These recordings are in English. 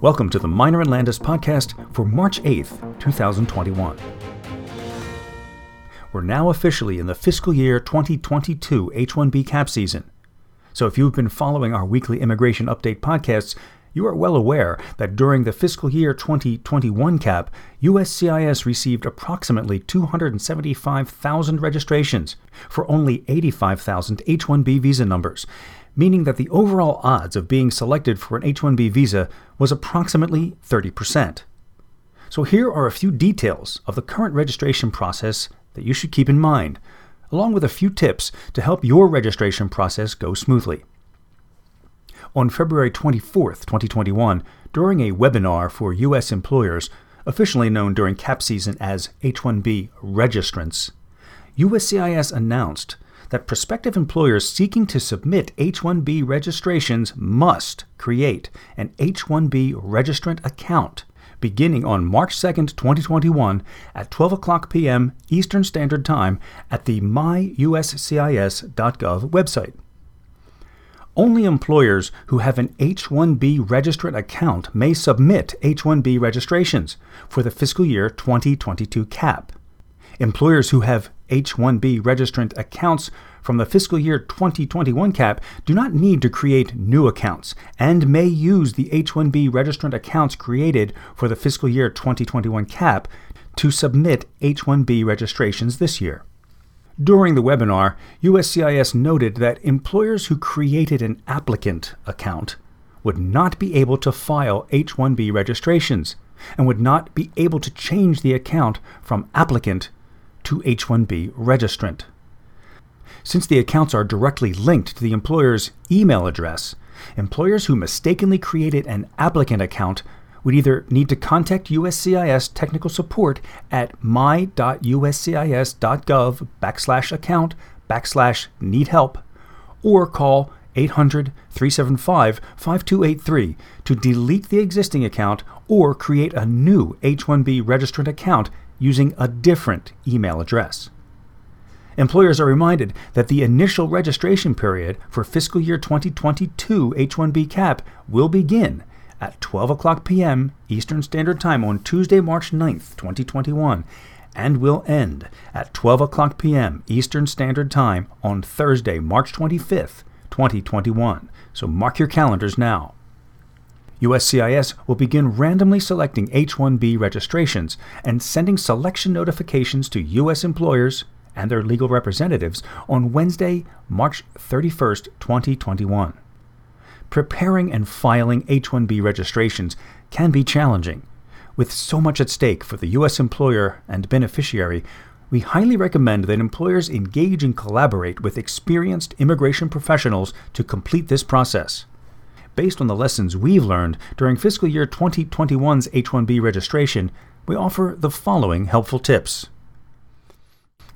Welcome to the Meyner and Landis podcast for March 8th, 2021. We're now officially in the fiscal year 2022 H 1B cap season. So if you've been following our weekly immigration update podcasts, you are well aware that during the fiscal year 2021 cap, USCIS received approximately 275,000 registrations for only 85,000 H 1B visa numbers, meaning that the overall odds of being selected for an H 1B visa was approximately 30%. So here are a few details of the current registration process that you should keep in mind, along with a few tips to help your registration process go smoothly. On February 24, 2021, during a webinar for U.S. employers, officially known during CAP season as H 1B registrants, USCIS announced that prospective employers seeking to submit H 1B registrations must create an H 1B registrant account beginning on March 2, 2021 at 12 o'clock p.m. Eastern Standard Time at the myuscis.gov website. Only employers who have an H 1B registrant account may submit H 1B registrations for the fiscal year 2022 CAP. Employers who have H 1B registrant accounts from the fiscal year 2021 cap do not need to create new accounts and may use the H 1B registrant accounts created for the fiscal year 2021 cap to submit H 1B registrations this year. During the webinar, USCIS noted that employers who created an applicant account would not be able to file H 1B registrations and would not be able to change the account from applicant to H 1B registrant. Since the accounts are directly linked to the employer's email address, employers who mistakenly created an applicant account would either need to contact USCIS technical support at my.uscis.gov backslash account backslash need help or call 800 375 5283 to delete the existing account or create a new H 1B registrant account using a different email address. Employers are reminded that the initial registration period for fiscal year 2022 H 1B CAP will begin at 12 o'clock p.m. Eastern Standard Time on Tuesday, March 9th, 2021, and will end at 12 o'clock p.m. Eastern Standard Time on Thursday, March 25th, 2021. So mark your calendars now. USCIS will begin randomly selecting H 1B registrations and sending selection notifications to U.S. employers and their legal representatives on Wednesday, March 31st, 2021. Preparing and filing H 1B registrations can be challenging. With so much at stake for the U.S. employer and beneficiary, we highly recommend that employers engage and collaborate with experienced immigration professionals to complete this process. Based on the lessons we've learned during fiscal year 2021's H 1B registration, we offer the following helpful tips.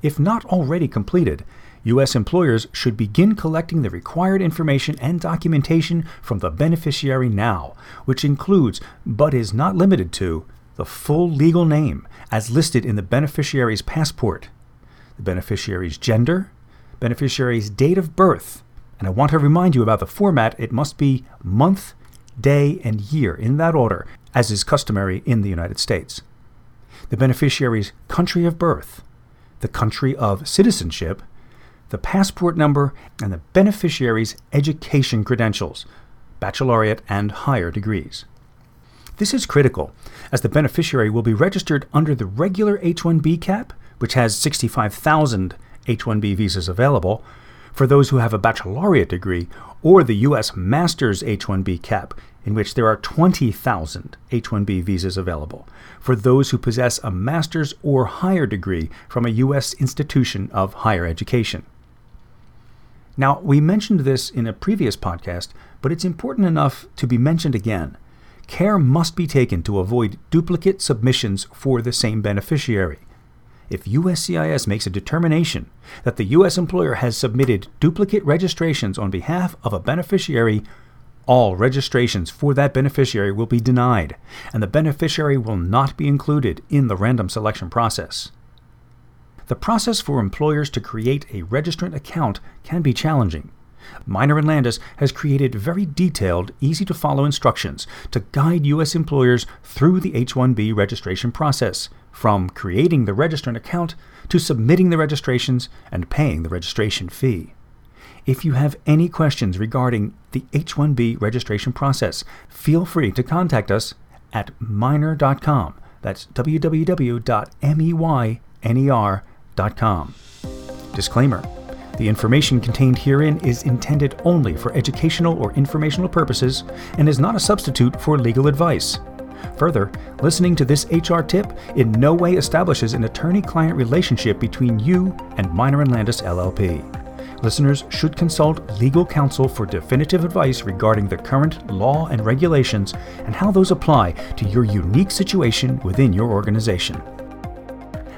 If not already completed, U.S. employers should begin collecting the required information and documentation from the beneficiary now, which includes, but is not limited to, the full legal name as listed in the beneficiary's passport, the beneficiary's gender, beneficiary's date of birth, and I want to remind you about the format. It must be month, day, and year in that order, as is customary in the United States. The beneficiary's country of birth, the country of citizenship, the passport number, and the beneficiary's education credentials, baccalaureate and higher degrees. This is critical, as the beneficiary will be registered under the regular H 1B cap, which has 65,000 H 1B visas available, for those who have a baccalaureate degree, or the U.S. Master's H 1B cap, in which there are 20,000 H 1B visas available for those who possess a master's or higher degree from a U.S. institution of higher education. Now, we mentioned this in a previous podcast, but it's important enough to be mentioned again. Care must be taken to avoid duplicate submissions for the same beneficiary. If USCIS makes a determination that the U.S. employer has submitted duplicate registrations on behalf of a beneficiary all registrations for that beneficiary will be denied, and the beneficiary will not be included in the random selection process. The process for employers to create a registrant account can be challenging. Meyner and Landis has created very detailed, easy to follow instructions to guide U.S. employers through the H 1B registration process, from creating the registrant account to submitting the registrations and paying the registration fee. If you have any questions regarding the H 1B registration process, feel free to contact us at meyner.com. That's www.meyner.com. Disclaimer The information contained herein is intended only for educational or informational purposes and is not a substitute for legal advice. Further, listening to this HR tip in no way establishes an attorney client relationship between you and Meyner and Landis LLP. Listeners should consult legal counsel for definitive advice regarding the current law and regulations and how those apply to your unique situation within your organization.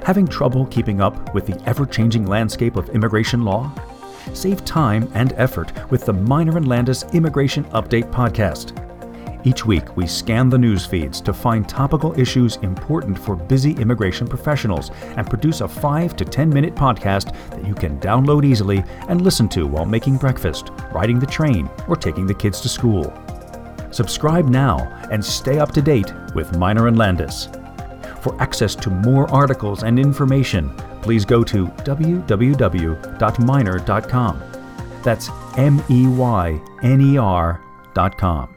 Having trouble keeping up with the ever changing landscape of immigration law? Save time and effort with the Meyner and Landis Immigration Update podcast. Each week, we scan the news feeds to find topical issues important for busy immigration professionals and produce a 5 to 10 minute podcast that you can download easily and listen to while making breakfast, riding the train, or taking the kids to school. Subscribe now and stay up to date with Meyner and Landis. For access to more articles and information, please go to www.meyner.com. That's M E Y N E R.com.